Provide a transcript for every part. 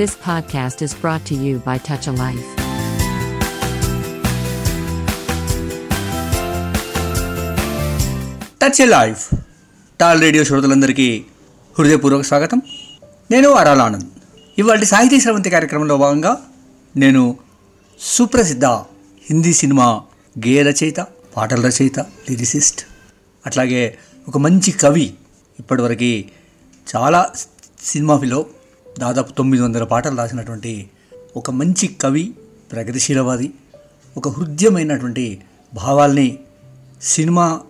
This podcast is brought to you by Touch a Life. Touch a life TAL radio శ్రోతలందరికీ హృదయపూర్వక స్వాగతం. నేను అరాల్ ఆనంద్. ఇవాళ సాహితీ స్రవంతి కార్యక్రమంలో భాగంగా నేను సుప్రసిద్ధ హిందీ సినిమా గేయ రచయిత పాటల రచయిత లిరిసిస్ట్ అట్లాగే ఒక మంచి కవి ఇప్పటివరకు చాలా సినిమాలో దాదాపు తొమ్మిది వందల పాటలు రాసినటువంటి ఒక మంచి కవి ప్రగతిశీలవాది ఒక హృద్యమైనటువంటి భావాల్ని సినిమా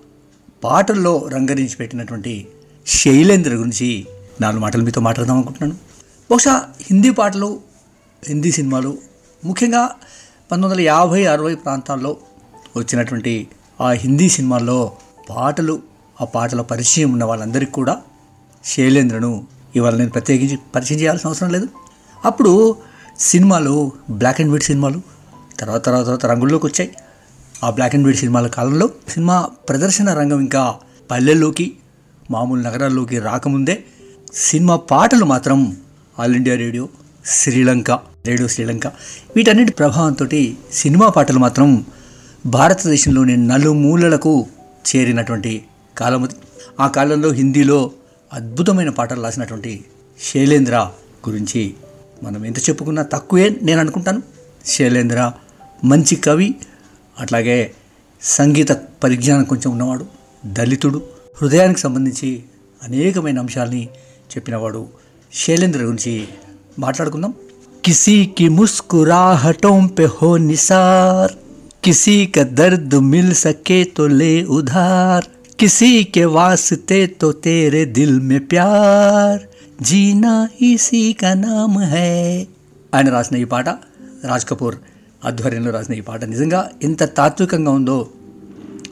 పాటల్లో రంగరించి పెట్టినటువంటి శైలేంద్ర గురించి నాలుగు మాటలు మీతో మాట్లాడదాం అనుకుంటున్నాను. బహుశా హిందీ పాటలు హిందీ సినిమాలు ముఖ్యంగా పంతొమ్మిది వందల యాభై అరవై ప్రాంతాల్లో వచ్చినటువంటి ఆ హిందీ సినిమాల్లో పాటలు ఆ పాటల పరిచయం ఉన్న వాళ్ళందరికీ కూడా శైలేంద్రను ఇవాళ నేను ప్రత్యేకించి పరిచయం చేయాల్సిన అవసరం లేదు. అప్పుడు సినిమాలు బ్లాక్ అండ్ వైట్ సినిమాలు తర్వాత తర్వాత తర్వాత రంగుల్లోకి వచ్చాయి. ఆ బ్లాక్ అండ్ వైట్ సినిమాల కాలంలో సినిమా ప్రదర్శన రంగం ఇంకా పల్లెల్లోకి మామూలు నగరాల్లోకి రాకముందే సినిమా పాటలు మాత్రం all India radio Sri Lanka radio Sri Lanka వీటన్నిటి ప్రభావంతో సినిమా పాటలు మాత్రం భారతదేశంలోని నలుమూలలకు చేరినటువంటి కాలం అది ఆ కాలంలో హిందీలో అద్భుతమైన పాటలు రాసినటువంటి శైలేంద్ర గురించి మనం ఎంత చెప్పుకున్నా తక్కువే నేను అనుకుంటాను. శైలేంద్ర మంచి కవి అట్లాగే సంగీత పరిజ్ఞానం కొంచెం ఉన్నవాడు దళితుడు. హృదయానికి సంబంధించి అనేకమైన అంశాలని చెప్పినవాడు శైలేంద్ర గురించి మాట్లాడుకుందాం. కిసీకి ముస్కురాహటం పెహో నిసార్ కిసీ క దర్ద్ మిల్ సకే తో లే ఉధార్. किसी के वास्ते तो तेरे दिल में प्यार जीना इसी का नाम है ఆయన రాసిన ఈ పాట రాజ్ కపూర్ ఆధ్వర్యంలో రాసిన ఈ పాట నిజంగా ఎంత తాత్వికంగా ఉందో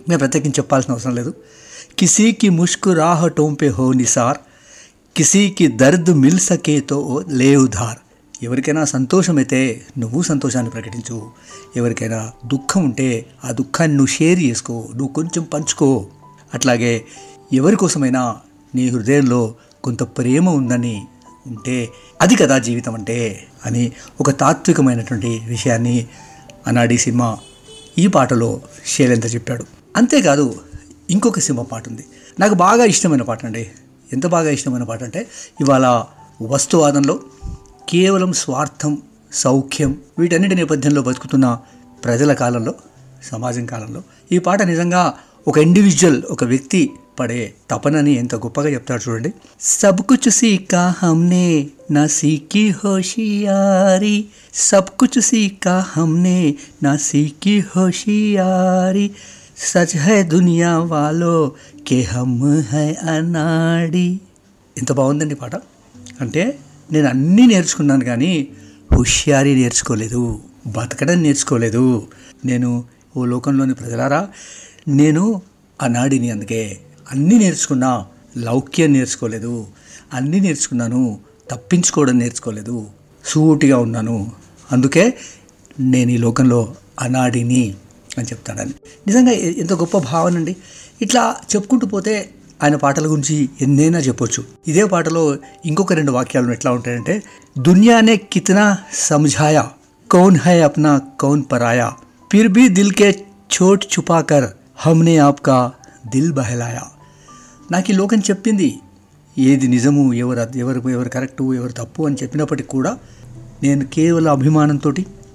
నేను ప్రత్యేకించి చెప్పాల్సిన అవసరం లేదు కిసీకి ముష్కురాహటోం పే హో నిసార్ కిసీకి దర్ద్ మిల్ సకే తో లే ఉధార్ ఎవరికైనా సంతోషమైతే నువ్వు సంతోషాన్ని ప్రకటించు ఎవరికైనా దుఃఖం ఉంటే ఆ దుఃఖాన్ని నువ్వు షేర్ చేసుకో నువ్వు కొంచెం పంచుకో అట్లాగే ఎవరి కోసమైనా నీ హృదయంలో కొంత ప్రేమ ఉందని ఉంటే అది కదా జీవితం అంటే అని ఒక తాత్వికమైనటువంటి విషయాన్ని అనాడి సినిమా ఈ పాటలో శైలేంద్ర చెప్పాడు. అంతేకాదు ఇంకొక సినిమా పాట ఉంది నాకు బాగా ఇష్టమైన పాట అండి ఎంత బాగా ఇష్టమైన పాట అంటే ఇవాళ వస్తువాదంలో కేవలం స్వార్థం సౌఖ్యం వీటన్నిటి నేపథ్యంలో బతుకుతున్న ప్రజల కాలంలో సమాజం కాలంలో ఈ పాట నిజంగా ఒక ఇండివిజువల్ ఒక వ్యక్తి పడే తపనని ఎంత గొప్పగా చెప్తాడు చూడండి. సబ్ కుచ్ సీకా హమ్నే నా సీకి హోషియారి. సబ్ కుచ్ సీకా హమ్నే నా సీకి హోషియారి. సచ్ హై దునియా వాలో కే హమ్ హై అనాడి. ఎంత బాగుందండి పాట. అంటే నేను అన్నీ నేర్చుకున్నాను కానీ హుషియారీ నేర్చుకోలేదు బతకడం నేర్చుకోలేదు. నేను ఓ లోకంలోని ప్రజలారా నేను అనాడిని అందుకే. అన్నీ నేర్చుకున్నా లౌక్యం నేర్చుకోలేదు. అన్నీ నేర్చుకున్నాను తప్పించుకోవడం నేర్చుకోలేదు. సూటిగా ఉన్నాను. అందుకే నేను ఈ లోకంలో అనాడిని అని చెప్తాడని నిజంగా ఎంత గొప్ప భావన అండి. ఇట్లా చెప్పుకుంటూ పోతే ఆయన పాటల గురించి ఎన్నైనా చెప్పొచ్చు. ఇదే పాటలో ఇంకొక రెండు వాక్యాలు ఎట్లా ఉంటాయంటే దునియానే కితనా సమజాయా కౌన్ హై అప్నా కౌన్ పరాయా ఫిర్ భీ దిల్ కే చోట్ చుపాకర్ హమ్నే ఆప్కా దిల్ బహలాయా నాకు ఈ లోకం చెప్పింది ఏది నిజము ఎవరు ఎవరు ఎవరు కరెక్టు ఎవరు తప్పు అని చెప్పినప్పటికి కూడా నేను కేవలం అభిమానంతో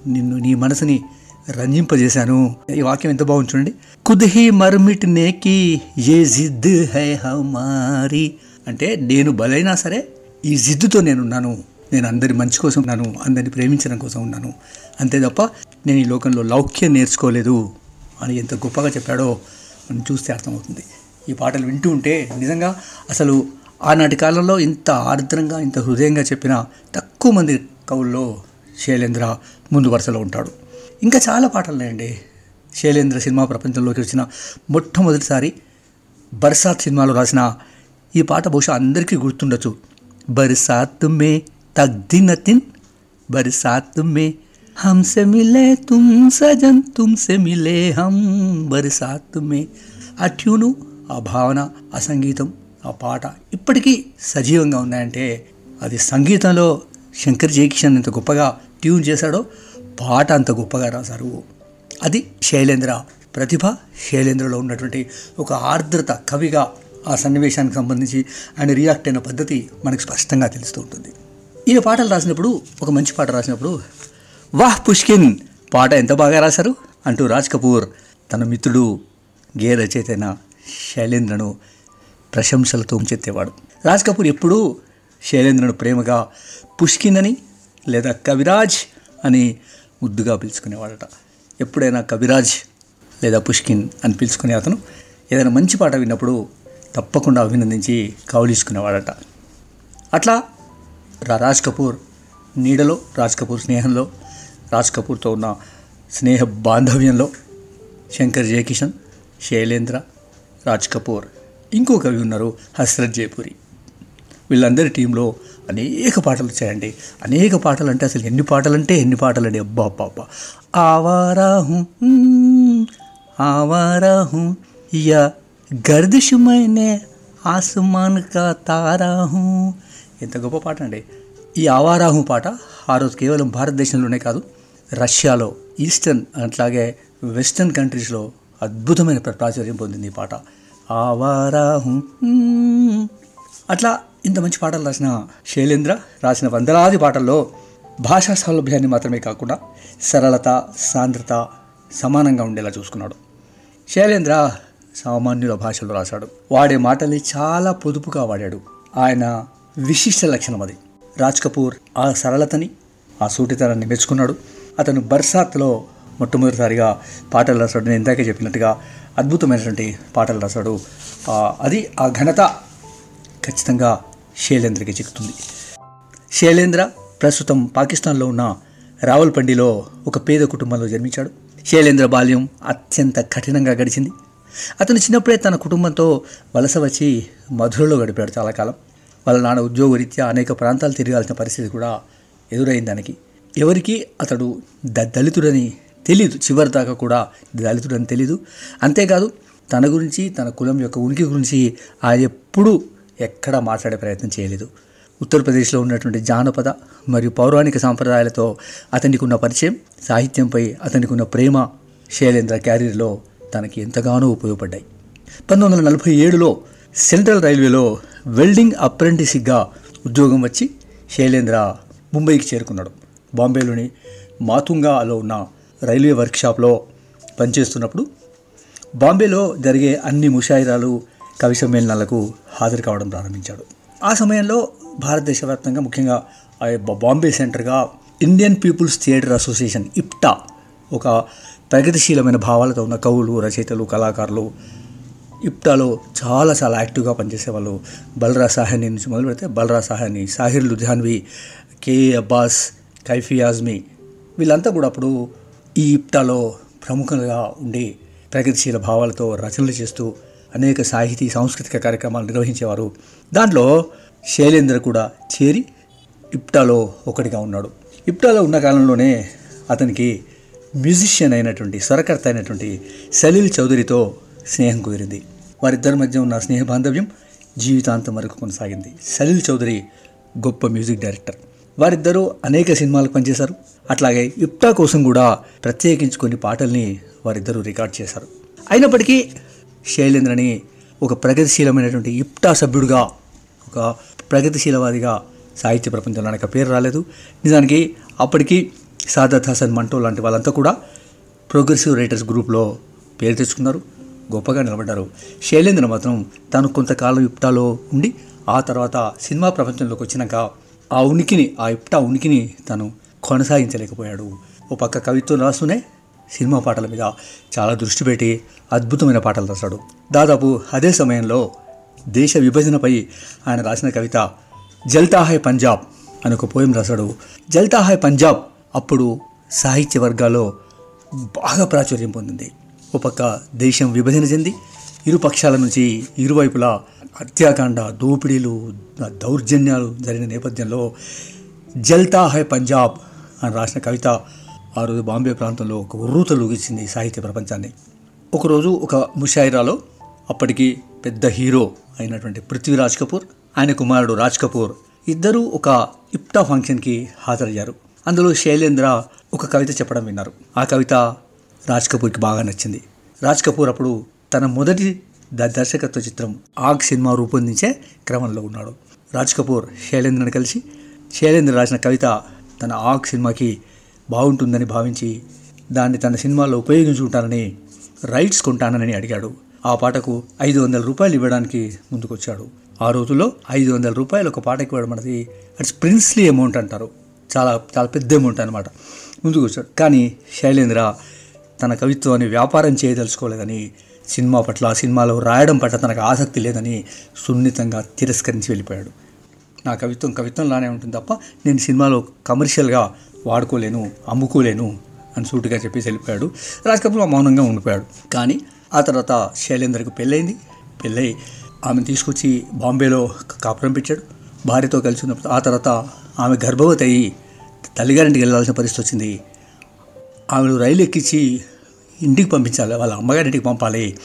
నిన్ను నీ మనసుని రంజింపజేశాను ఈ వాక్యం ఎంత బాగుంది చూడండి. ఖుద్ మర్మిట్ నేకి ఏ జిద్ హై హమారి. అంటే నేను బలైనా సరే ఈ జిద్దుతో నేనున్నాను నేను అందరి మంచి కోసం ఉన్నాను అందరిని ప్రేమించడం కోసం ఉన్నాను. అంతే తప్ప నేను ఈ లోకంలో లౌక్యం నేర్చుకోలేదు. అని ఎంత గొప్పగా చెప్పాడో మనం చూస్తే అర్థమవుతుంది. ఈ పాటలు వింటూ ఉంటే నిజంగా అసలు ఆనాటి కాలంలో ఇంత ఆర్ద్రంగా ఇంత హృదయంగా చెప్పిన తక్కువ మంది కవుల్లో శైలేంద్ర ముందు వరుసలో ఉంటాడు. ఇంకా చాలా పాటలు ఉన్నాయండి. శైలేంద్ర సినిమా ప్రపంచంలోకి వచ్చిన మొట్టమొదటిసారి బర్సాత్ సినిమాలో రాసిన ఈ పాట బహుశా అందరికీ గుర్తుండొచ్చు. బర్సాత్ మే తగ్దిన తిన్ బర్సాత్ మే हमसे మిలే తుమ్ सजन तुमसे మిలే హమ్ బర్సాత్ మే ఆ ట్యూను ఆ భావన ఆ సంగీతం ఆ పాట ఇప్పటికీ సజీవంగా ఉన్నాయంటే అది సంగీతంలో శంకర్ జయకిషన్ ఎంత గొప్పగా ట్యూన్ చేశాడో పాట అంత గొప్పగా రాశారు. అది శైలేంద్ర ప్రతిభ శైలేంద్రలో ఉన్నటువంటి ఒక ఆర్ద్రత కవిగా ఆ సన్నివేశానికి సంబంధించి ఆయన రియాక్ట్ అయిన పద్ధతి మనకు స్పష్టంగా తెలుస్తూ ఉంటుంది. ఈయన పాటలు రాసినప్పుడు ఒక మంచి పాట రాసినప్పుడు వాహ్ పుష్కిన్ పాట ఎంత బాగా రాశారు? అంటూ రాజ్ కపూర్ తన మిత్రుడు గే రచయితైన శైలేంద్రను ప్రశంసలతో ఉంచెత్తేవాడు రాజ్ కపూర్ ఎప్పుడూ శైలేంద్రను ప్రేమగా పుష్కిన్ అని లేదా కవిరాజ్ అని ముద్దుగా పిలుచుకునేవాడట. ఎప్పుడైనా కవిరాజ్ లేదా పుష్కిన్ అని పిలుచుకునే అతను ఏదైనా మంచి పాట విన్నప్పుడు తప్పకుండా అభినందించి కౌలిసుకునేవాడట అట్లా రా- రాజ్ కపూర్ నీడలో రాజ్ కపూర్ స్నేహంలో రాజ్ కపూర్తో ఉన్న స్నేహ బాంధవ్యంలో శంకర్ జయకిషన్ శైలేంద్ర రాజ్ కపూర్ ఇంకో కవి ఉన్నారు హస్రత్ జయపురి వీళ్ళందరి టీంలో అనేక పాటలు వచ్చాయండి. అనేక పాటలు అంటే అసలు ఎన్ని పాటలు అంటే ఎన్ని పాటలు అండి అబ్బా అబ్బా అబ్బా. ఆవారాహు ఆవారాహు యా గర్దిషమైన ఆసుమాన్ కా తారాహు. ఎంత గొప్ప పాట అండి. ఈ ఆవారాహు పాట ఆ రోజు కేవలం భారతదేశంలోనే కాదు రష్యాలో ఈస్టర్న్ అట్లాగే వెస్టర్న్ కంట్రీస్లో అద్భుతమైన ప్రాచుర్యం పొందింది ఈ పాట. ఆవారాహు అట్లా ఇంత మంచి పాటలు రాసిన శైలేంద్ర రాసిన వందలాది పాటల్లో భాషా సౌలభ్యాన్ని మాత్రమే కాకుండా సరళత సాంద్రత సమానంగా ఉండేలా చూసుకున్నాడు. శైలేంద్ర సామాన్యుల భాషలో రాశాడు. వాడే మాటల్ని చాలా పొదుపుగా వాడాడు. ఆయన విశిష్ట లక్షణం అది. రాజ్ కపూర్ ఆ సరళతని ఆ సూటితనాన్ని మెచ్చుకున్నాడు. అతను బర్సాత్లో మొట్టమొదటిసారిగా పాటలు రాశాడు. నేను ఇందాకే చెప్పినట్టుగా అద్భుతమైనటువంటి పాటలు రాశాడు. అది ఆ ఘనత ఖచ్చితంగా శైలేంద్రకి చిక్కుతుంది. శైలేంద్ర ప్రస్తుతం పాకిస్తాన్లో ఉన్న రావల్పండిలో ఒక పేద కుటుంబంలో జన్మించాడు. శైలేంద్ర బాల్యం అత్యంత కఠినంగా గడిచింది. అతను చిన్నప్పుడే తన కుటుంబంతో వలస వచ్చి మధురలో గడిపాడు చాలా కాలం. వాళ్ళ నాన్న ఉద్యోగరీత్యా అనేక ప్రాంతాలు తిరగాల్సిన పరిస్థితి కూడా ఎదురైంది దానికి. ఎవరికి అతడు ద దళితుడని తెలియదు చివరి దాకా కూడా దళితుడని తెలీదు. అంతేకాదు తన గురించి తన కులం యొక్క ఉనికి గురించి ఆయన ఎప్పుడూ ఎక్కడా మాట్లాడే ప్రయత్నం చేయలేదు. ఉత్తరప్రదేశ్లో ఉన్నటువంటి జానపద మరియు పౌరాణిక సాంప్రదాయాలతో అతనికి ఉన్న పరిచయం సాహిత్యంపై అతనికి ఉన్న ప్రేమ శైలేంద్ర క్యారీర్లో తనకి ఎంతగానో ఉపయోగపడ్డాయి. పంతొమ్మిది వందల నలభై ఏడులో సెంట్రల్ రైల్వేలో వెల్డింగ్ అప్రెంటిసిగ్గా ఉద్యోగం వచ్చి శైలేంద్ర ముంబైకి చేరుకున్నాడు. బాంబేలోని మాతుంగాలో ఉన్న రైల్వే వర్క్షాప్లో పనిచేస్తున్నప్పుడు బాంబేలో జరిగే అన్ని ముషాయిరాలు కవి సమ్మేళనాలకు హాజరు కావడం ప్రారంభించాడు. ఆ సమయంలో భారతదేశ వ్యాప్తంగా ముఖ్యంగా ఆ Bombay సెంటర్గా Indian people's theatre association IPTA ఒక ప్రగతిశీలమైన భావాలతో ఉన్న కవులు రచయితలు కళాకారులు ఇప్టాలో చాలా చాలా యాక్టివ్గా పనిచేసేవాళ్ళు బలరా సాహాని నుంచి మొదలు పెడితే బలరా సాహాని సాహిర్ లుధియాన్వి కే అబ్బాస్ కైఫీ ఆజ్మీ వీళ్ళంతా కూడా అప్పుడు ఈ ఇప్టాలో ఉండి ప్రగతిశీల భావాలతో రచనలు చేస్తూ అనేక సాహితీ సాంస్కృతిక కార్యక్రమాలు నిర్వహించేవారు. దాంట్లో శైలేంద్ర కూడా చేరి ఇప్టాలో ఒకటిగా ఉన్నాడు. ఇప్టాలో ఉన్న కాలంలోనే అతనికి మ్యూజిషియన్ అయినటువంటి స్వరకర్త అయినటువంటి సలీల్ చౌదరితో స్నేహం కుదిరింది. వారిద్దరి మధ్య ఉన్న స్నేహ బాంధవ్యం జీవితాంతం వరకు కొనసాగింది. సలీల్ చౌదరి గొప్ప మ్యూజిక్ డైరెక్టర్. వారిద్దరూ అనేక సినిమాలకు పనిచేశారు. అట్లాగే ఇప్టా కోసం కూడా ప్రత్యేకించి కొన్ని పాటల్ని వారిద్దరూ రికార్డ్ చేశారు. అయినప్పటికీ శైలేంద్రని ఒక ప్రగతిశీలమైనటువంటి ఇప్టా సభ్యుడిగా ఒక ప్రగతిశీలవాదిగా సాహిత్య ప్రపంచంలో ఆయనకు పేరు రాలేదు. నిజానికి అప్పటికి సాదత్ హసన్ మంటో లాంటి వాళ్ళంతా కూడా ప్రోగ్రెసివ్ రైటర్స్ గ్రూప్లో పేరు తెచ్చుకున్నారు. గొప్పగా నిలబడ్డారు. శైలేంద్ర మాత్రం తను కొంతకాలం ఇప్టాలో ఉండి ఆ తర్వాత సినిమా ప్రపంచంలోకి వచ్చినాక ఆ ఉనికిని ఆ ఇప్టా ఉనికిని తను కొనసాగించలేకపోయాడు. ఓ పక్క కవిత్వం రాస్తూనే సినిమా పాటల మీద చాలా దృష్టి పెట్టి అద్భుతమైన పాటలు రాశాడు. దాదాపు అదే సమయంలో దేశ విభజనపై ఆయన రాసిన కవిత జల్తాహాయ్ పంజాబ్ అని ఒక పోయం రాశాడు. జల్తాహాయ్ పంజాబ్ అప్పుడు సాహిత్య వర్గాల్లో బాగా ప్రాచుర్యం పొందింది. ఒక పక్క దేశం విభజన చెంది ఇరు పక్షాల నుంచి ఇరువైపులా హత్యాకాండ దోపిడీలు దౌర్జన్యాలు జరిగిన నేపథ్యంలో జల్తా హై పంజాబ్ అని రాసిన కవిత ఆ రోజు బాంబే ప్రాంతంలో ఒక ఉర్రూతలూగించింది సాహిత్య ప్రపంచాన్ని. ఒకరోజు ఒక ముషాయిరాలో అప్పటికి పెద్ద హీరో అయినటువంటి పృథ్వీరాజ్ కపూర్ ఆయన కుమారుడు రాజ్ కపూర్ ఇద్దరూ ఒక ఇప్టా ఫంక్షన్కి హాజరయ్యారు. అందులో శైలేంద్ర ఒక కవిత చెప్పడం విన్నారు. ఆ కవిత రాజ్ కపూర్కి బాగా నచ్చింది. రాజ్ కపూర్ అప్పుడు తన మొదటి ద- దర్శకత్వ చిత్రం ఆగ్ సినిమా రూపొందించే క్రమంలో ఉన్నాడు. రాజ్ కపూర్ శైలేంద్రని కలిసి శైలేంద్ర రాసిన కవిత తన ఆగ్ సినిమాకి బాగుంటుందని భావించి దాన్ని తన సినిమాలో ఉపయోగించుకుంటానని రైట్స్ కొంటానని అడిగాడు. ఆ పాటకు ఐదు వందల రూపాయలు ఇవ్వడానికి ముందుకొచ్చాడు. ఆ రోజుల్లో ఐదు వందల రూపాయలు ఒక పాటకి ఇవ్వడం అనేది అట్స్ ప్రిన్స్లీ అమౌంట్ అంటారు. చాలా చాలా పెద్ద అమౌంట్ అనమాట ముందుకు వచ్చాడు కానీ శైలేంద్ర తన కవిత్వాన్ని వ్యాపారం చేయదలుచుకోలేదని సినిమా పట్ల సినిమాలో రాయడం పట్ల తనకు ఆసక్తి లేదని సున్నితంగా తిరస్కరించి వెళ్ళిపోయాడు. నా కవిత్వం కవిత్వంలానే ఉంటుంది తప్ప నేను సినిమాలో కమర్షియల్గా వాడుకోలేను అమ్ముకోలేను అని సూటిగా చెప్పేసి వెళ్ళిపోయాడు. రాజ్ కపూర్ మౌనంగా ఉండిపోయాడు. కానీ ఆ తర్వాత శైలేంద్రకు పెళ్ళైంది పెళ్ళై ఆమెను తీసుకొచ్చి బాంబేలో కాపురం పెట్టాడు. భార్యతో కలిసి ఉన్నప్పుడు ఆ తర్వాత ఆమె గర్భవతి అయ్యి తల్లిగారింటికి వెళ్ళాల్సిన పరిస్థితి వచ్చింది. ఆమెను రైలు ఎక్కించి ఇంటికి పంపించాలి వాళ్ళ అమ్మగారింటికి పంపాలి.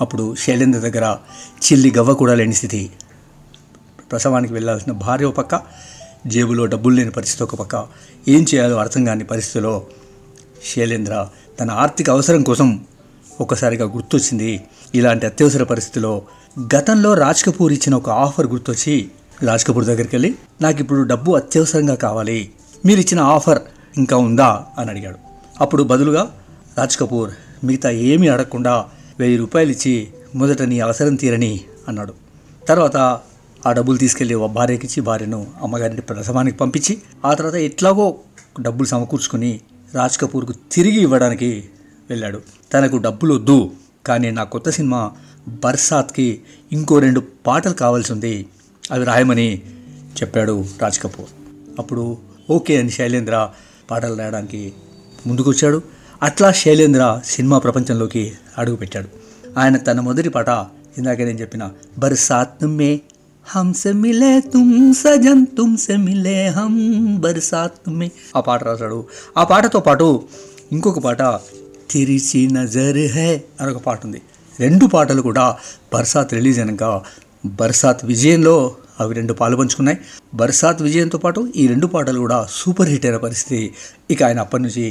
అప్పుడు శైలేంద్ర దగ్గర చిల్లి గవ్వ కూడా లేని స్థితి. ప్రసవానికి వెళ్ళాల్సిన భార్య ఒక పక్క జేబులో డబ్బులు లేని పరిస్థితి ఒక పక్క. ఏం చేయాలో అర్థం కాని పరిస్థితిలో శైలేంద్ర తన ఆర్థిక అవసరం కోసం ఒక్కసారిగా గుర్తొచ్చింది. ఇలాంటి అత్యవసర పరిస్థితిలో గతంలో రాజ్ కపూర్ ఇచ్చిన ఒక ఆఫర్ గుర్తొచ్చి రాజ్ కపూర్ దగ్గరికి వెళ్ళి నాకు ఇప్పుడు డబ్బు అత్యవసరంగా కావాలి. మీరు ఇచ్చిన ఆఫర్ ఇంకా ఉందా? అని అడిగాడు. అప్పుడు బదులుగా రాజ్ కపూర్ మిగతా ఏమీ అడగకుండా వెయ్యి రూపాయలు ఇచ్చి మొదట నీ అవసరం తీరని అన్నాడు. తర్వాత ఆ డబ్బులు తీసుకెళ్ళి ఒక భార్యకిచ్చి భార్యను అమ్మగారిని ప్రసవానికి పంపించి ఆ తర్వాత ఎట్లాగో డబ్బులు సమకూర్చుకుని రాజ్ కపూర్కు తిరిగి ఇవ్వడానికి వెళ్ళాడు. తనకు డబ్బులు వద్దు కానీ నా కొత్త సినిమా బర్సాత్కి ఇంకో రెండు పాటలు కావాల్సి ఉంది అవి రాయమని చెప్పాడు రాజ్ కపూర్. అప్పుడు ఓకే అని శైలేంద్ర పాటలు రాయడానికి ముందుకొచ్చాడు. అట్లా శైలేంద్ర సినిమా ప్రపంచంలోకి అడుగుపెట్టాడు. ఆయన తన మొదటి పాట ఇందాక నేను చెప్పిన బర్సాత్ మే హంస మిలే తుమ్ సజన్ తుమ్సే మిలే హం బర్సాత్ మే ఆ పాట రాశాడు. ఆ పాటతో పాటు ఇంకొక పాట తిరిచి నజర్ హే అనొక ఒక పాట ఉంది. రెండు పాటలు కూడా బర్సాత్ రిలీజ్ అయినాక బర్సాత్ విజయంలో అవి రెండు పాలు పంచుకున్నాయి. బర్సాత్ విజయంతో పాటు ఈ రెండు పాటలు కూడా సూపర్ హిట్ అయిన పరిస్థితి ఇక ఆయన అప్పటి నుంచి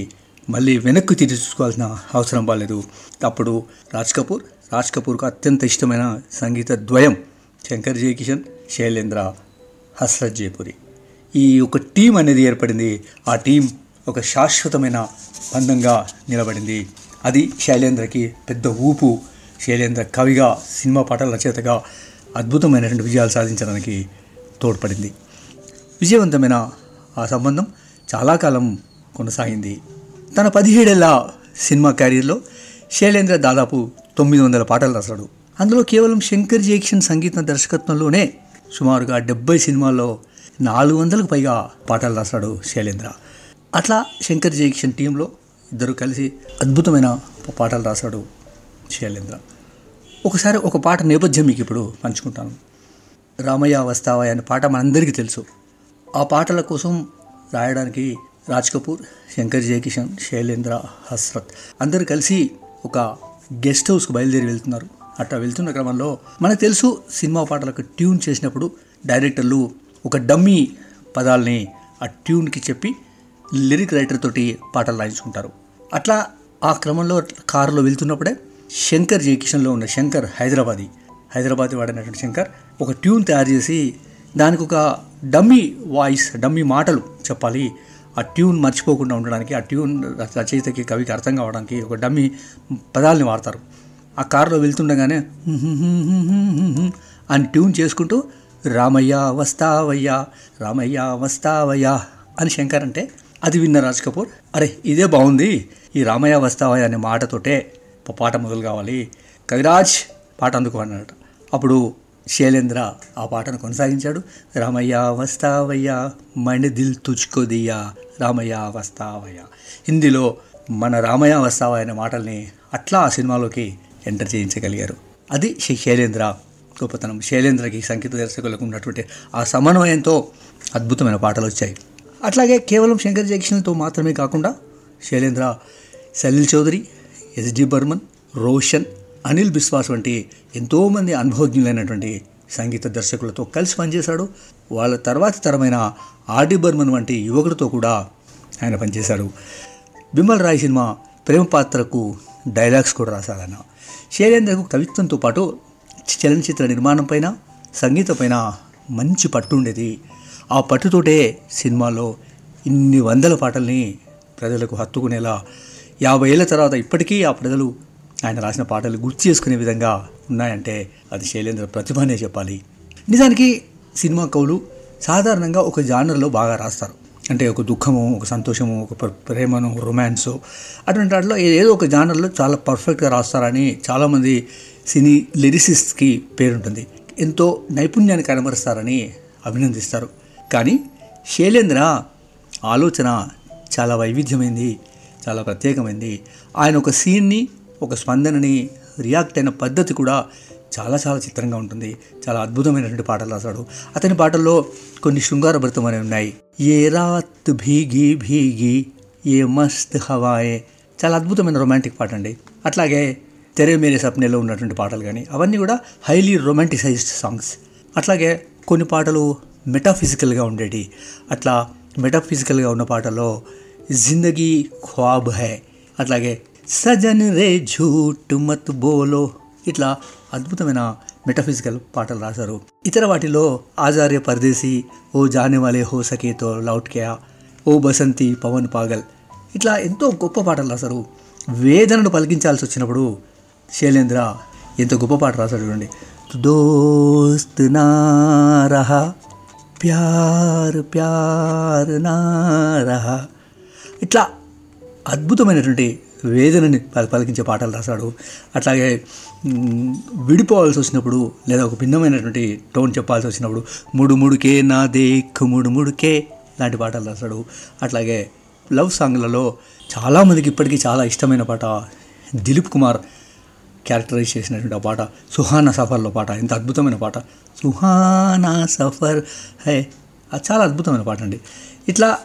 మళ్ళీ వెనక్కి తిరిగి చూసుకోవాల్సిన అవసరం బాలేదు. అప్పుడు రాజ్ కపూర్ రాజ్ కపూర్కు అత్యంత ఇష్టమైన సంగీత ద్వయం శంకర్ జయకిషన్ శైలేంద్ర హస్రత్ జయపురి ఈ ఒక టీం అనేది ఏర్పడింది. ఆ టీం ఒక శాశ్వతమైన బంధంగా నిలబడింది. అది శైలేంద్రకి పెద్ద ఊపు శైలేంద్ర కవిగా సినిమా పాటల రచయితగా అద్భుతమైనటువంటి విజయాలు సాధించడానికి తోడ్పడింది. విజయవంతమైన ఆ సంబంధం చాలా కాలం కొనసాగింది. తన పదిహేడేళ్ళ సినిమా క్యారియర్లో శైలేంద్ర దాదాపు తొమ్మిది వందల పాటలు రాశాడు. అందులో కేవలం శంకర్ జయకిషన్ సంగీత దర్శకత్వంలోనే సుమారుగా డెబ్బై సినిమాల్లో నాలుగు వందలకు పైగా పాటలు రాశాడు శైలేంద్ర. అట్లా శంకర్ జయకిషన్ టీంలో ఇద్దరు కలిసి అద్భుతమైన పాటలు రాశాడు శైలేంద్ర. ఒకసారి ఒక పాట నేపథ్యం మీకు ఇప్పుడు పంచుకుంటాను. రామయ్య వస్తావా అనే పాట మనందరికీ తెలుసు. ఆ పాటల కోసం రాయడానికి రాజ్ కపూర్ శంకర్ జయకిషన్ శైలేంద్ర హస్రత్. అందరు కలిసి ఒక గెస్ట్ హౌస్కి బయలుదేరి వెళ్తున్నారు. అట్లా వెళ్తున్న క్రమంలో మనకు తెలుసు సినిమా పాటలకు ట్యూన్ చేసినప్పుడు డైరెక్టర్లు ఒక డమ్మీ పదాలని ఆ ట్యూన్కి చెప్పి లిరిక్ రైటర్ తోటి పాటలు రాయించుకుంటారు. అట్లా ఆ క్రమంలో కారులో వెళ్తున్నప్పుడే శంకర్ జయకిషన్లో ఉన్న శంకర్ హైదరాబాదీ హైదరాబాద్ వాడినటువంటి శంకర్ ఒక ట్యూన్ తయారు చేసి దానికి ఒక డమ్మీ వాయిస్ డమ్మీ మాటలు చెప్పాలి. ఆ ట్యూన్ మర్చిపోకుండా ఉండడానికి ఆ ట్యూన్ రచయితకి కవికి అర్థం కావడానికి ఒక డమ్మి పదాలని వాడతారు. ఆ కారులో వెళ్తుండగానే అని ట్యూన్ చేసుకుంటూ రామయ్య వస్తావయ్యా రామయ్య వస్తావయ్యా అని శంకర్ అంటే అది విన్న రాజ్ కపూర్ అరే ఇదే బాగుంది. ఈ రామయ్య వస్తావయ్య అనే మాటతోటే పాట మొదలు కావాలి. కవిరాజ్ పాట అందుకో అన్నాడు అప్పుడు శైలేంద్ర ఆ పాటను కొనసాగించాడు. రామయ్య వస్తావయ్య మణి దిల్ తుచ్చుకో రామయ్య వస్తావయ్యా. హిందీలో మన రామయ్య వస్తావయ్య అనే మాటల్ని అట్లా ఆ సినిమాలోకి ఎంటర్ చేయించగలిగారు. అది శ్రీ శైలేంద్ర గొప్పతనం. శైలేంద్రకి సంగీత దర్శకులకు ఉన్నటువంటి ఆ సమన్వయంతో అద్భుతమైన పాటలు వచ్చాయి. అట్లాగే కేవలం శంకర్ జయకిషన్తో మాత్రమే కాకుండా శైలేంద్ర సలీల్ చౌదరి ఎస్డి బర్మన్ రోషన్ అనిల్ బిశ్వాస్ వంటి ఎంతోమంది అనుభవజ్ఞులైనటువంటి సంగీత దర్శకులతో కలిసి పనిచేశాడు. వాళ్ళ తర్వాతి తరమైన ఆర్డి బర్మన్ వంటి యువకులతో కూడా ఆయన పనిచేశాడు బిమల్ రాయ్ సినిమా ప్రేమ పాత్రకు డైలాగ్స్ కూడా రాశారన్న. ఆయన శైలేంద్రకు కవిత్వంతో పాటు చలనచిత్ర నిర్మాణం పైన సంగీతం పైన మంచి పట్టు ఉండేది. ఆ పట్టుతోటే సినిమాలో ఇన్ని వందల పాటల్ని ప్రజలకు హత్తుకునేలా యాభై ఏళ్ళ తర్వాత ఇప్పటికీ ఆ ప్రజలు ఆయన రాసిన పాటలు గుర్తు చేసుకునే విధంగా ఉన్నాయంటే అది శైలేంద్ర ప్రతిభ అనే చెప్పాలి. నిజానికి సినిమా కవులు సాధారణంగా ఒక జానర్లో బాగా రాస్తారు. అంటే ఒక దుఃఖము ఒక సంతోషము ఒక ప్రేమను రొమాన్సు అటువంటి వాటిలో ఏదో ఒక జానర్లో చాలా పర్ఫెక్ట్గా రాస్తారని చాలామంది సినీ లిరిసిస్ట్కి పేరుంటుంది. ఎంతో నైపుణ్యాన్ని కనబరుస్తారని అభినందిస్తారు. కానీ శైలేంద్ర ఆలోచన చాలా వైవిధ్యమైంది చాలా ప్రత్యేకమైంది. ఆయన ఒక సీన్ని ఒక స్పందనని రియాక్ట్ అయిన పద్ధతి కూడా చాలా చాలా చిత్రంగా ఉంటుంది. చాలా అద్భుతమైనటువంటి పాటలు రాశాడు. అతని పాటల్లో కొన్ని శృంగారభరితమైనవి ఉన్నాయి. ఏ రాత్ భీగి భీగి ఏ మస్త్ హవాయే. చాలా అద్భుతమైన రొమాంటిక్ పాట అండి. అట్లాగే తెరే మేరే సప్నేలో ఉన్నటువంటి పాటలు కానీ అవన్నీ కూడా హైలీ రొమాంటిసైజ్డ్ సాంగ్స్. అట్లాగే కొన్ని పాటలు మెటాఫిజికల్గా ఉండేటి. అట్లా మెటాఫిజికల్గా ఉన్న పాటల్లో జిందగీ ఖ్వాబ్ హై అట్లాగే సజన్ రే ఝూట్ మత్ బోలో. ఇట్లా అద్భుతమైన మెటాఫిజికల్ పాటలు రాశారు. ఇతర వాటిలో ఆచార్య పర్దేశీ ఓ జానేవాలే హో సకేతో లౌట్కేయా ఓ బసంతి పవన్ పాగల్. ఇట్లా ఎంతో గొప్ప పాటలు రాశారు. వేదనను పలికించాల్సి వచ్చినప్పుడు శైలేంద్ర ఎంత గొప్ప పాట రాశాడు చూడండి. దోస్త్ నారహ ప్యార్ ప్యార్ నారహ. ఇట్లా అద్భుతమైనటువంటి వేదనని పలికించే పాటలు రాశాడు. అట్లాగే విడిపోవాల్సి వచ్చినప్పుడు లేదా ఒక భిన్నమైనటువంటి టోన్ చెప్పాల్సి వచ్చినప్పుడు ముడు ముడుకే నా దేక్ ముడు ముడుకే లాంటి పాటలు రాశాడు. అట్లాగే లవ్ సాంగ్లలో చాలామందికి ఇప్పటికీ చాలా ఇష్టమైన పాట దిలీప్ కుమార్ క్యారెక్టరైజ్ చేసినటువంటి ఆ పాట సుహానా సఫర్లో పాట. ఎంత అద్భుతమైన పాట. సుహానా సఫర్ హే. అది చాలా అద్భుతమైన పాట అండి. ఇట్లా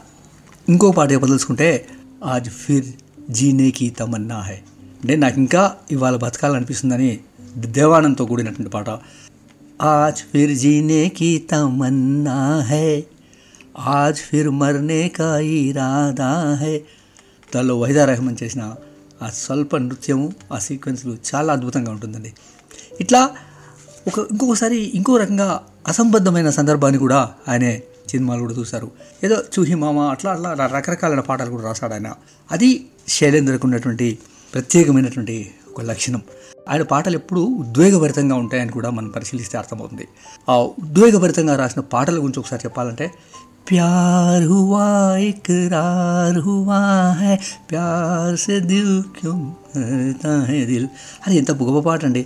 ఇంకో పాట చెప్పదలుచుకుంటే ఆజ్ ఫిర్ జీనేకి తమన్నా హై. అంటే నాకు ఇంకా ఇవాళ బతకాలనిపిస్తుందని దేవానందంతో కూడినటువంటి పాట. ఆజ్ ఫిర్ జీనేకి తమన్నా హై ఆజ్ ఫిర్ మర్నే కా ఇరాదా హై దానిలో వైదా రెహమాన్ చేసిన ఆ స్వల్ప నృత్యము ఆ సీక్వెన్స్లు చాలా అద్భుతంగా ఉంటుందండి. ఇట్లా ఒక ఇంకొకసారి ఇంకో రకంగా అసంబద్ధమైన సందర్భాన్ని కూడా ఆయనే సినిమాలు కూడా చూశారు ఏదో చూహి మామ అట్లా అట్లా ర- రకరకాలైన పాటలు కూడా రాశాడు ఆయన అది శైలేంద్రకు ఉన్నటువంటి ప్రత్యేకమైనటువంటి ఒక లక్షణం ఆయన పాటలు ఎప్పుడూ ఉద్వేగభరితంగా ఉంటాయని కూడా మనం పరిశీలిస్తే అర్థమవుతుంది ఆ ఉద్వేగభరితంగా రాసిన పాటల గురించి ఒకసారి చెప్పాలంటే प्यार हुआ इकरार हुआ है प्यार से दिल क्यों मरता है दिल అది ఎంత గొప్ప పాట అండి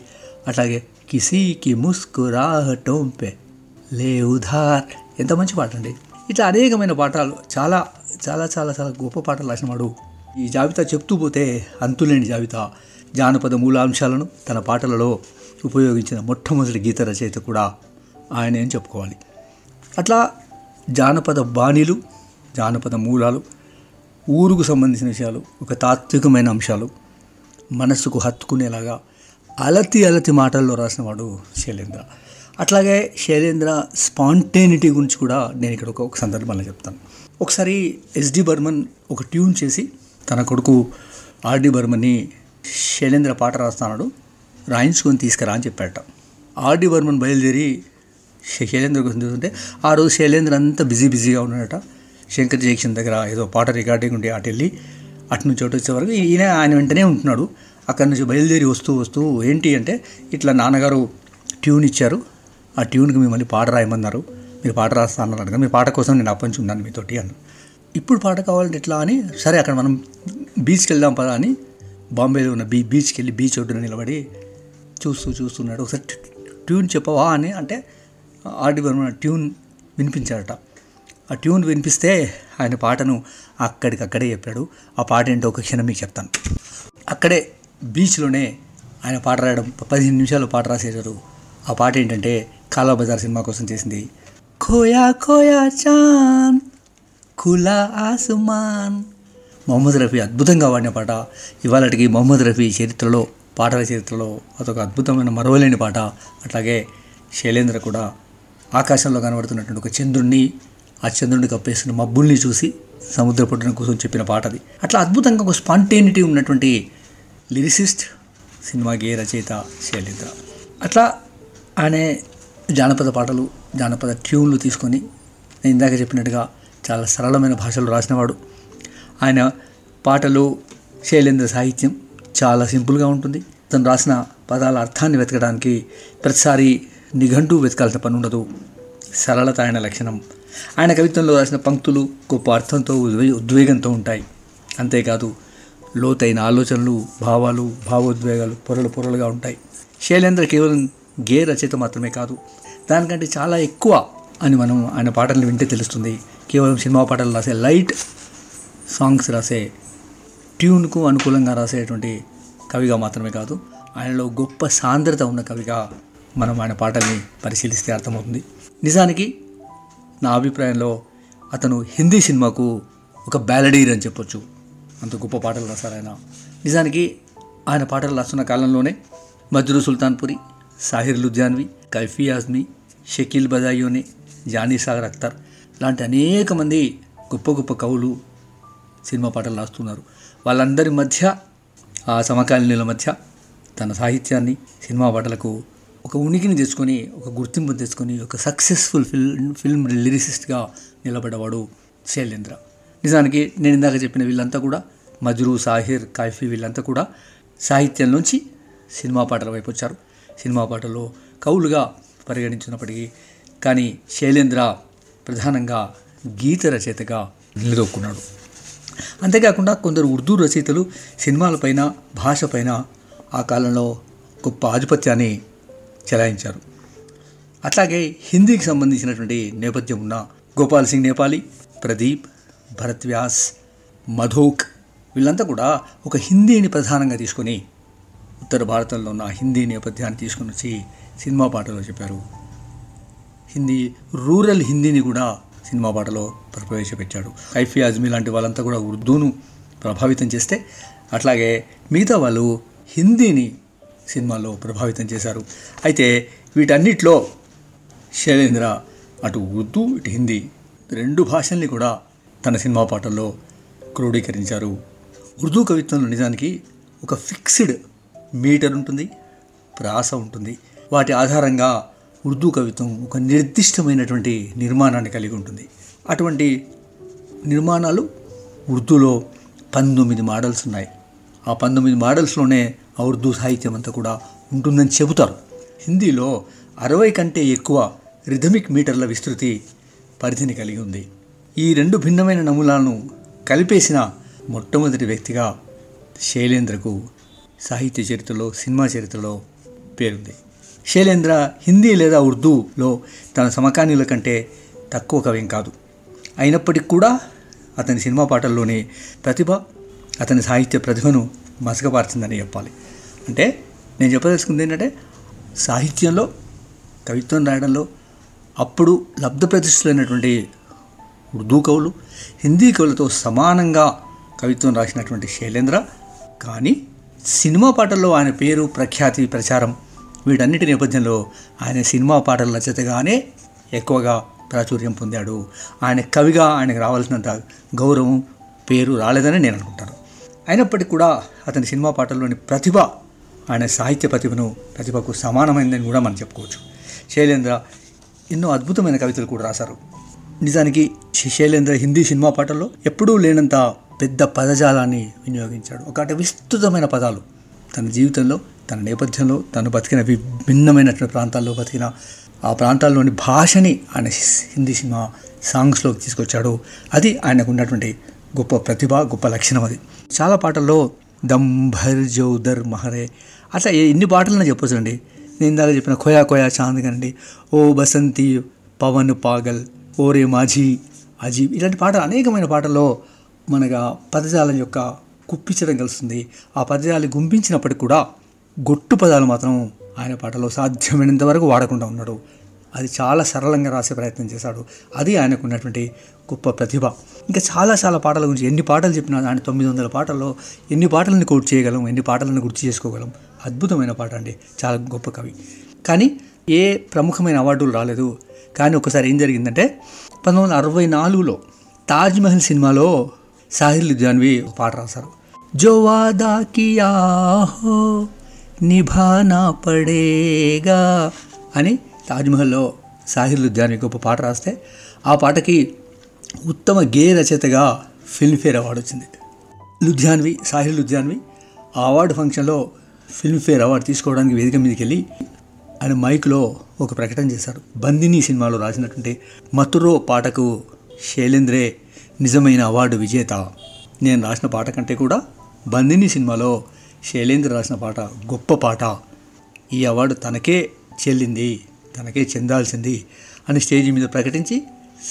అట్లాగే కిసీకి ముస్కురాహటం పే లే ఉధార్ ఎంత మంచి పాట అండి ఇట్లా అనేకమైన పాటలు చాలా చాలా చాలా చాలా గొప్ప పాటలు రాసినవాడు ఈ జాబితా చెప్తూ పోతే అంతులేని జాబితా. జానపద మూలాంశాలను తన పాటలలో ఉపయోగించిన మొట్టమొదటి గీత రచయిత కూడా ఆయన అని చెప్పుకోవాలి. అట్లా జానపద బాణీలు జానపద మూలాలు ఊరుకు సంబంధించిన విషయాలు ఒక తాత్వికమైన అంశాలు మనస్సుకు హత్తుకునేలాగా అలతి అలతి మాటల్లో రాసినవాడు శైలేంద్ర. అట్లాగే శైలేంద్ర స్పాంటేనిటీ గురించి కూడా నేను ఇక్కడ ఒక సందర్భంలో చెప్తాను. ఒకసారి ఎస్డి బర్మన్ ఒక ట్యూన్ చేసి తన కొడుకు ఆర్డి బర్మన్ని శైలేంద్ర పాట రాస్తున్నాడు రాయించుకొని తీసుకురా అని చెప్పాట ఆర్డి బర్మన్ బయలుదేరి శైలేంద్ర కోసం చూస్తుంటే ఆ రోజు శైలేంద్ర అంతా బిజీ బిజీగా ఉన్నాడట. శంకర్ జయక్షన్ దగ్గర ఏదో పాట రికార్డింగ్ ఉంటే అటు వెళ్ళి అటు నుంచి చోటు వచ్చే వరకు ఈయన ఆయన వెంటనే ఉంటున్నాడు. అక్కడి నుంచి బయలుదేరి వస్తూ వస్తూ ఏంటి అంటే ఇట్లా నాన్నగారు ట్యూన్ ఇచ్చారు. ఆ ట్యూన్కి మిమ్మల్ని పాట రాయమన్నారు. మీరు పాట రాస్తా అన్నారు కదా మీ పాట కోసం నేను అప్పంచి ఉన్నాను మీతోటి అన్న ఇప్పుడు పాట కావాలంటే ఎట్లా అని సరే అక్కడ మనం బీచ్కి వెళ్దాం పదా అని బాంబేలో ఉన్న బీ బీచ్కి వెళ్ళి బీచ్ ఒడ్డున నిలబడి చూస్తూ చూస్తున్నాడు. ఒకసారి ట్యూన్ చెప్పవా అని అంటే ఆర్డి ట్యూన్ వినిపించాడట ఆ ట్యూన్ వినిపిస్తే ఆయన పాటను అక్కడికక్కడే చెప్పాడు. ఆ పాట ఏంటో ఒక క్షణం మీకు చెప్తాను. అక్కడే బీచ్లోనే ఆయన పాట రాయడం పదిహేను నిమిషాలు పాట రాసేశారు. ఆ పాట ఏంటంటే కాలా బజార్ సినిమా కోసం చేసింది. ఖోయా ఖోయా చాన్ ఖులా ఆసుమాన్. మొహమ్మద్ రఫీ అద్భుతంగా వాడిన పాట. ఇవాళటికి మొహమ్మద్ రఫీ చరిత్రలో పాటల చరిత్రలో అదొక అద్భుతమైన మరవలేని పాట. అట్లాగే శైలేంద్ర కూడా ఆకాశంలో కనబడుతున్నటువంటి ఒక చంద్రుణ్ణి ఆ చంద్రుడిని కప్పేసిన మబ్బుల్ని చూసి సముద్ర పొట్టున కోసం చెప్పిన పాట అది. అట్లా అద్భుతంగా ఒక స్పాంటేనిటీ ఉన్నటువంటి లిరిసిస్ట్ సినిమా గే రచయిత? శైలేంద్ర. అట్లా ఆయన జానపద పాటలు జానపద ట్యూన్లు తీసుకొని నేను ఇందాక చెప్పినట్టుగా చాలా సరళమైన భాషలో రాసినవాడు. ఆయన పాటలు శైలేంద్ర సాహిత్యం చాలా సింపుల్గా ఉంటుంది. తను రాసిన పదాల అర్థాన్ని వెతకడానికి ప్రతిసారి నిఘంటు వెతకాల్సిన పని ఉండదు. సరళత ఆయన లక్షణం. ఆయన కవిత్వంలో రాసిన పంక్తులు గొప్ప అర్థంతో ఉద్వే ఉద్వేగంతో ఉంటాయి. అంతేకాదు లోతైన ఆలోచనలు భావాలు భావోద్వేగాలు పొరలు పొరలుగా ఉంటాయి. శైలేంద్ర కేవలం గే రచయిత మాత్రమే కాదు దానికంటే చాలా ఎక్కువ అని మనం ఆయన పాటలు వింటే తెలుస్తుంది. కేవలం సినిమా పాటలు రాసే లైట్ సాంగ్స్ రాసే ట్యూన్కు అనుకూలంగా రాసేటువంటి కవిగా మాత్రమే కాదు ఆయనలో గొప్ప సాంద్రత ఉన్న కవిగా మనం ఆయన పాటల్ని పరిశీలిస్తే అర్థమవుతుంది. నిజానికి నా అభిప్రాయంలో అతను హిందీ సినిమాకు ఒక బ్యాలడీర్ అని చెప్పొచ్చు. అంత గొప్ప పాటలు రాశారు ఆయన. నిజానికి ఆయన పాటలు రాస్తున్న కాలంలోనే మజ్రూ సుల్తాన్పురి సాహిర్ లుధ్యాన్వి కైఫీ ఆజ్మీ షకీల్ బదాయోని జానీ సాగర్ అఖ్తర్ లాంటి అనేక మంది గొప్ప గొప్ప కవులు సినిమా పాటలు రాస్తున్నారు. వాళ్ళందరి మధ్య ఆ సమకాలీనుల మధ్య తన సాహిత్యాన్ని సినిమా పాటలకు ఒక ఉనికిని తెచ్చుకొని ఒక గుర్తింపు తెచ్చుకొని ఒక సక్సెస్ఫుల్ ఫిల్మ్ ఫిల్మ్ లిరిసిస్ట్గా నిలబడ్డవాడు శైలేంద్ర. నిజానికి నేను ఇందాక చెప్పిన వీళ్ళంతా కూడా మజ్రూ సాహిర్ కాఫీ వీళ్ళంతా కూడా సాహిత్యం నుంచి సినిమా పాటల వైపు వచ్చారు. సినిమా పాటల్లో కవులుగా పరిగణించినప్పటికీ కానీ శైలేంద్ర ప్రధానంగా గీత రచయితగా నిలదొక్కున్నాడు. అంతేకాకుండా కొందరు ఉర్దూ రచయితలు సినిమాలపైన భాషపైన ఆ కాలంలో గొప్ప ఆధిపత్యాన్ని చెలాయించారు. అట్లాగే హిందీకి సంబంధించినటువంటి నేపథ్యం ఉన్న గోపాల్ సింగ్ నేపాలి ప్రదీప్ భరత్ వ్యాస్ మధోక్ వీళ్ళంతా కూడా ఒక హిందీని ప్రధానంగా తీసుకొని ఉత్తర భారతంలో ఉన్న హిందీ నేపథ్యాన్ని తీసుకొని వచ్చి సినిమా పాటలో చెప్పారు. హిందీ రూరల్ హిందీని కూడా సినిమా పాటలో ప్రవేశపెట్టాడు. కైఫీ అజ్మీ లాంటి వాళ్ళంతా కూడా ఉర్దూను ప్రభావితం చేస్తే అట్లాగే మిగతా వాళ్ళు హిందీని సినిమాలో ప్రభావితం చేశారు. అయితే వీటన్నిటిలో శైలేంద్ర అటు ఉర్దూ ఇటు హిందీ రెండు భాషల్ని కూడా తన సినిమా పాటల్లో క్రోడీకరించారు. ఉర్దూ కవిత్వంలో నిజానికి ఒక ఫిక్స్డ్ మీటర్ ఉంటుంది ప్రాస ఉంటుంది. వాటి ఆధారంగా ఉర్దూ కవిత్వం ఒక నిర్దిష్టమైనటువంటి నిర్మాణాన్ని కలిగి ఉంటుంది. అటువంటి నిర్మాణాలు ఉర్దూలో పంతొమ్మిది మోడల్స్ ఉన్నాయి. ఆ పంతొమ్మిది మోడల్స్లోనే ఆ ఉర్దూ సాహిత్యం అంతా కూడా ఉంటుందని చెబుతారు. హిందీలో అరవై కంటే ఎక్కువ రిథమిక్ మీటర్ల విస్తృతి పరిధిని కలిగి ఉంది. ఈ రెండు భిన్నమైన నమూనాలను కలిపేసిన మొట్టమొదటి వ్యక్తిగా శైలేంద్రకు సాహిత్య చరిత్రలో సినిమా చరిత్రలో పేరుంది. శైలేంద్ర హిందీ లేదా ఉర్దూలో తన సమకాలీనుల కంటే తక్కువ కవేం కాదు. అయినప్పటికీ కూడా అతని సినిమా పాటల్లోని ప్రతిభ అతని సాహిత్య ప్రతిభను మసకపార్చిందని చెప్పాలి. అంటే నేను చెప్పదలుచుకుంది ఏంటంటే సాహిత్యంలో కవిత్వం రాయడంలో అప్పుడు లబ్ధ ప్రతిష్ఠులైనటువంటి ఉర్దూ కవులు హిందీ కవులతో సమానంగా కవిత్వం రాసినటువంటి శైలేంద్ర కానీ సినిమా పాటల్లో ఆయన పేరు ప్రఖ్యాతి ప్రచారం వీటన్నిటి నేపథ్యంలో ఆయన సినిమా పాటల రచతగానే ఎక్కువగా ప్రాచుర్యం పొందాడు. ఆయన కవిగా ఆయనకు రావాల్సినంత గౌరవం పేరు రాలేదని నేను అనుకుంటాను. అయినప్పటికీ కూడా అతని సినిమా పాటల్లోని ప్రతిభ ఆయన సాహిత్య ప్రతిభను ప్రతిభకు సమానమైందని కూడా మనం చెప్పుకోవచ్చు. శైలేంద్ర ఎన్నో అద్భుతమైన కవితలు కూడా రాశారు. నిజానికి శైలేంద్ర హిందీ సినిమా పాటల్లో ఎప్పుడూ లేనంత పెద్ద పదజాలాన్ని వినియోగించాడు. ఒకటి విస్తృతమైన పదాలు తన జీవితంలో తన నేపథ్యంలో తను బతికిన విభిన్నమైనటువంటి ప్రాంతాల్లో బతికిన ఆ ప్రాంతాల్లోని భాషని ఆయన హిందీ సినిమా సాంగ్స్లోకి తీసుకొచ్చాడు. అది ఆయనకు ఉన్నటువంటి గొప్ప ప్రతిభ గొప్ప లక్షణం అది. చాలా పాటల్లో దంభర్ జౌదర్ మహరే. అట్లా ఏ- ఎన్ని పాటలను చెప్పొచ్చండి నేను ఇందాక చెప్పిన కోయా కొయా చాంద్ కానండి ఓ బసంతి పవన్ పాగల్ ఓరే మాజీ అజీబ్ ఇలాంటి పాటలు అనేకమైన పాటల్లో మనగా పదజాలం యొక్క కుప్పించడం కలుస్తుంది. ఆ పదజాలి గుంపించినప్పటికి కూడా గొట్టు పదాలు మాత్రం ఆయన పాటలో సాధ్యమైనంత వరకు వాడకుండా ఉన్నాడు. అది చాలా సరళంగా రాసే ప్రయత్నం చేశాడు. అది ఆయనకు ఉన్నటువంటి గొప్ప ప్రతిభ. ఇంకా చాలా చాలా పాటల గురించి ఎన్ని పాటలు చెప్పినా ఆయన తొమ్మిది వందల పాటల్లో ఎన్ని పాటలను కోట్ చేయగలం ఎన్ని పాటలను గుర్తు చేసుకోగలం. అద్భుతమైన పాట అండి. చాలా గొప్ప కవి. కానీ ఏ ప్రముఖమైన అవార్డులు రాలేదు. కానీ ఒకసారి ఏం జరిగిందంటే పంతొమ్మిది వందల అరవై నాలుగులో తాజ్ మహల్ సినిమాలో సాహిల్ జాన్వి ఒక పాట రాశారు. జో కియా హో నిభానా పడేగా అని తాజ్మహల్లో సాహిర్ లుధియాన్వి గొప్ప పాట రాస్తే ఆ పాటకి ఉత్తమ గే రచయితగా ఫిల్మ్ఫేర్ అవార్డు వచ్చింది. లుధ్యాన్వి సాహిర్ లుధ్యాన్వి ఆ అవార్డు ఫంక్షన్లో ఫిల్మ్ఫేర్ అవార్డు తీసుకోవడానికి వేదిక మీదకి వెళ్ళి ఆయన మైక్లో ఒక ప్రకటన చేశారు. బందిని సినిమాలో రాసినటువంటి మతురో పాటకు శైలేంద్రే నిజమైన అవార్డు విజేత. నేను రాసిన పాట కంటే కూడా బందిని సినిమాలో శైలేంద్ర రాసిన పాట గొప్ప పాట. ఈ అవార్డు తనకే చెల్లింది తనకే చెందాల్సింది అని స్టేజీ మీద ప్రకటించి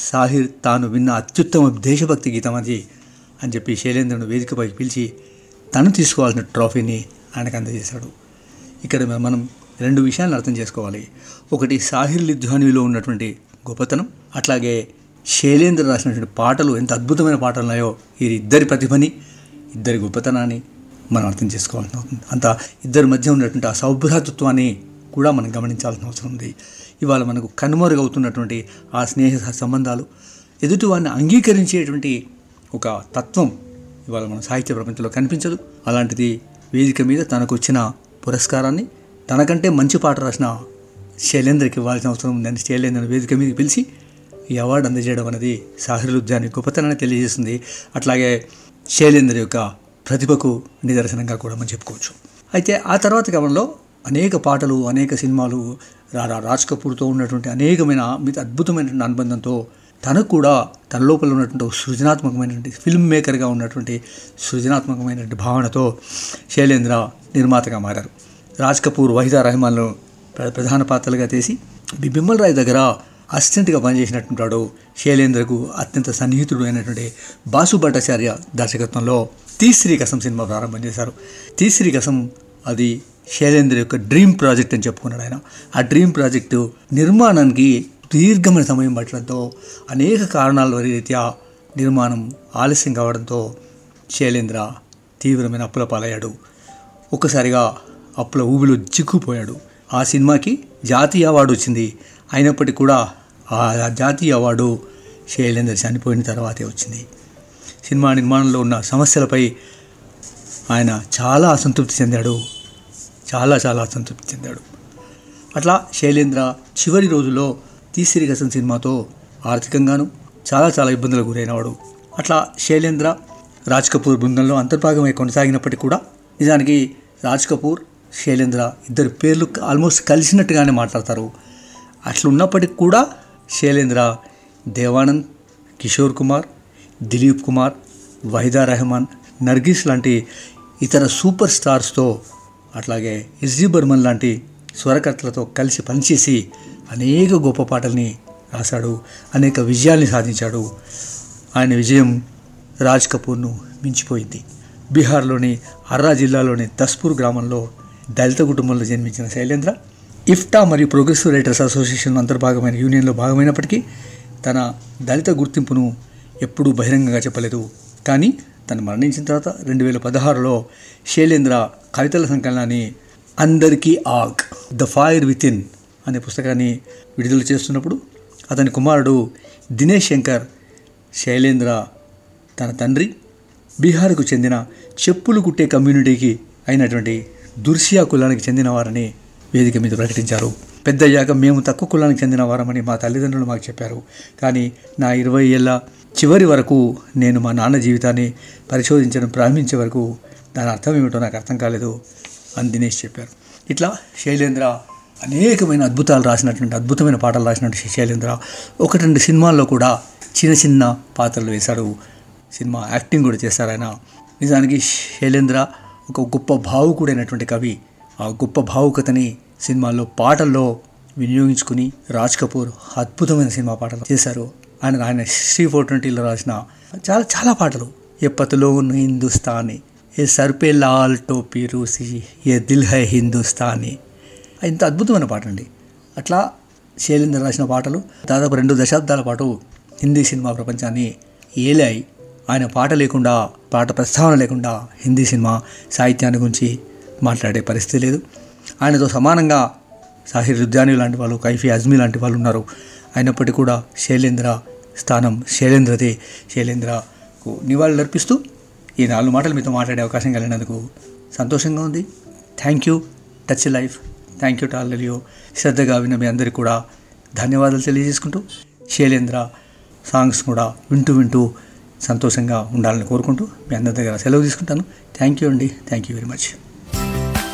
సాహిర్ తాను విన్న అత్యుత్తమ దేశభక్తి గీతం అది అని చెప్పి శైలేంద్రను వేదికపైకి పిలిచి తను తీసుకోవాల్సిన ట్రోఫీని ఆయనకు అందజేశాడు. ఇక్కడ మనం రెండు విషయాలను అర్థం చేసుకోవాలి. ఒకటి సాహిర్ లిధ్వానిలో ఉన్నటువంటి గొప్పతనం అట్లాగే శైలేంద్ర రాసినటువంటి పాటలు ఎంత అద్భుతమైన పాటలు ఉన్నాయో ఈ ఇద్దరి ప్రతిభని ఇద్దరి గొప్పతనాన్ని మనం అర్థం చేసుకోవాల్సిన అవుతుంది అంత ఇద్దరి మధ్య ఉన్నటువంటి ఆ సౌభ్రాతృత్వాన్ని కూడా మనం గమనించాల్సిన అవసరం ఉంది. ఇవాళ మనకు కనుమరుగవుతున్నటువంటి ఆ స్నేహ సంబంధాలు ఎదుటివారిని అంగీకరించేటువంటి ఒక తత్వం ఇవాళ మన సాహిత్య ప్రపంచంలో కనిపించదు. అలాంటిది వేదిక మీద తనకు వచ్చిన పురస్కారాన్ని తనకంటే మంచి పాట రాసిన శైలేంద్రకి ఇవ్వాల్సిన అవసరం ఉందని శైలేంద్ర వేదిక మీద పిలిచి ఈ అవార్డు అందజేయడం అనేది సాహిరుద్యాన్ని గొప్పతనాన్ని తెలియజేస్తుంది. అట్లాగే శైలేంద్ర యొక్క ప్రతిభకు నిదర్శనంగా కూడా మనం చెప్పుకోవచ్చు. అయితే ఆ తర్వాత క్రమంలో అనేక పాటలు అనేక సినిమాలు రా రా- రాజ్ కపూర్తో ఉన్నటువంటి అనేకమైన మిగతా అద్భుతమైనటువంటి అనుబంధంతో తనకు కూడా తన లోపల ఉన్నటువంటి ఒక సృజనాత్మకమైనటువంటి ఫిల్మ్ మేకర్గా ఉన్నటువంటి సృజనాత్మకమైనటువంటి భావనతో శైలేంద్ర నిర్మాతగా మారారు. రాజ్ కపూర్ వహిదా రెహమాన్ను ప్ర- ప్రధాన పాత్రలుగా చేసి బి- బిమ్మల్ రాయ్ దగ్గర అసిస్టెంట్గా పనిచేసినట్టుంటాడు శైలేంద్రకు అత్యంత సన్నిహితుడు అయినటువంటి బాసు భట్టాచార్య దర్శకత్వంలో తీశ్రీ కసం సినిమా ప్రారంభం చేశారు. తీశ్రీ కసం అది శైలేంద్ర యొక్క డ్రీమ్ ప్రాజెక్ట్ అని చెప్పుకున్నాడు ఆయన. ఆ డ్రీమ్ ప్రాజెక్టు నిర్మాణానికి దీర్ఘమైన సమయం పట్టడంతో అనేక కారణాల రీత్యా నిర్మాణం ఆలస్యం కావడంతో శైలేంద్ర తీవ్రమైన అప్పుల పాలయ్యాడు. ఒక్కసారిగా అప్పుల ఊబిలో చిక్కుపోయాడు ఆ సినిమాకి జాతీయ అవార్డు వచ్చింది. అయినప్పటికీ కూడా ఆ జాతీయ అవార్డు శైలేంద్ర చనిపోయిన తర్వాతే వచ్చింది. సినిమా నిర్మాణంలో ఉన్న సమస్యలపై ఆయన చాలా అసంతృప్తి చెందాడు. చాలా చాలా అసంతృప్తి చెందాడు. అట్లా శైలేంద్ర చివరి రోజుల్లో తీసిరిగసం సినిమాతో ఆర్థికంగాను చాలా చాలా ఇబ్బందులకు గురైనవాడు. అట్లా శైలేంద్ర రాజ్ కపూర్ బృందంలో అంతర్భాగమై కొనసాగినప్పటికీ కూడా నిజానికి రాజ్ కపూర్ శైలేంద్ర ఇద్దరు పేర్లు ఆల్మోస్ట్ కలిసినట్టుగానే మాట్లాడతారు. అట్లున్నప్పటికి కూడా శైలేంద్ర దేవానంద్ కిషోర్ కుమార్ దిలీప్ కుమార్ వహీదా రెహమాన్ నర్గీస్ లాంటి ఇతర సూపర్ స్టార్స్తో అట్లాగే ఎస్జి బర్మన్ లాంటి స్వరకర్తలతో కలిసి పనిచేసి అనేక గొప్ప పాటల్ని రాశాడు అనేక విజయాల్ని సాధించాడు. ఆయన విజయం రాజ్ కపూర్ను మించిపోయింది. బీహార్లోని అర్రా జిల్లాలోని దస్పూర్ గ్రామంలో దళిత కుటుంబంలో జన్మించిన శైలేంద్ర ఇఫ్టా మరియు ప్రోగ్రెసివ్ రైటర్స్ అసోసియేషన్ అంతర్భాగమైన యూనియన్లో భాగమైనప్పటికీ తన దళిత గుర్తింపును ఎప్పుడూ బహిరంగంగా చెప్పలేదు. కానీ తను మరణించిన తర్వాత రెండు వేల పదహారులో శైలేంద్ర కవితల సంకలనాన్ని అందరికీ ఆగ్ ద ఫైర్ విత్ ఇన్ అనే పుస్తకాన్ని విడుదల చేస్తున్నప్పుడు అతని కుమారుడు దినేష్ శంకర్ శైలేంద్ర తన తండ్రి బీహార్కు చెందిన చెప్పులు కుట్టే కమ్యూనిటీకి అయినటువంటి దుర్సియా కులానికి చెందిన వారని వేదిక మీద ప్రకటించారు. పెద్దయ్యాక మేము తక్కువ కులానికి చెందిన వారమని మా తల్లిదండ్రులు మాకు చెప్పారు. కానీ నా ఇరవై ఏళ్ళ చివరి వరకు నేను మా నాన్న జీవితాన్ని పరిశోధించడం ప్రారంభించే వరకు దాని అర్థం ఏమిటో నాకు అర్థం కాలేదు అని దినేష్ చెప్పారు. ఇట్లా శైలేంద్ర అనేకమైన అద్భుతాలు రాసినటువంటి అద్భుతమైన పాటలు రాసినటువంటి శైలేంద్ర ఒకటి రెండు సినిమాల్లో కూడా చిన్న చిన్న పాత్రలు వేశాడు. సినిమా యాక్టింగ్ కూడా చేశారు ఆయన. నిజానికి శైలేంద్ర ఒక గొప్ప భావుకుడైనటువంటి కవి. ఆ గొప్ప భావుకతని సినిమాల్లో పాటల్లో వినియోగించుకుని రాజ్ కపూర్ అద్భుతమైన సినిమా పాటలు చేశారు. ఆయన ఆయన శ్రీ ఫోర్ ట్వంటీలో రాసిన చాలా చాలా పాటలు. ఏ ఉన్న హిందుస్థానీ ఏ సర్పే లాల్ టోపీ రూసి ఏ దిల్ హై హిందుస్థానీ ఇంత అద్భుతమైన పాట అండి అట్లా శైలేంద్ర రాసిన పాటలు దాదాపు రెండు దశాబ్దాల పాటు హిందీ సినిమా ప్రపంచాన్ని ఏలాయి. ఆయన పాట లేకుండా పాట ప్రస్తావన లేకుండా హిందీ సినిమా సాహిత్యాన్ని గురించి మాట్లాడే పరిస్థితి లేదు. ఆయనతో సమానంగా సాహిర్ రుద్యాని లాంటి వాళ్ళు కైఫీ అజ్మీ లాంటి వాళ్ళు ఉన్నారు. అయినప్పటికీ కూడా శైలేంద్ర స్థానం శైలేంద్రదే శైలేంద్రకు నివాళులు అర్పిస్తూ ఈ నాలుగు మాటలు మీతో మాట్లాడే అవకాశం కలిగినందుకు సంతోషంగా ఉంది. Thank you touch life thank you టాలియో శ్రద్ధగా విన్న మీ అందరికీ కూడా ధన్యవాదాలు తెలియజేసుకుంటూ శైలేంద్ర సాంగ్స్ కూడా వింటూ వింటూ సంతోషంగా ఉండాలని కోరుకుంటూ మీ అందరి దగ్గర సెలవు తీసుకుంటాను. థ్యాంక్ యూ అండి. Thank you very much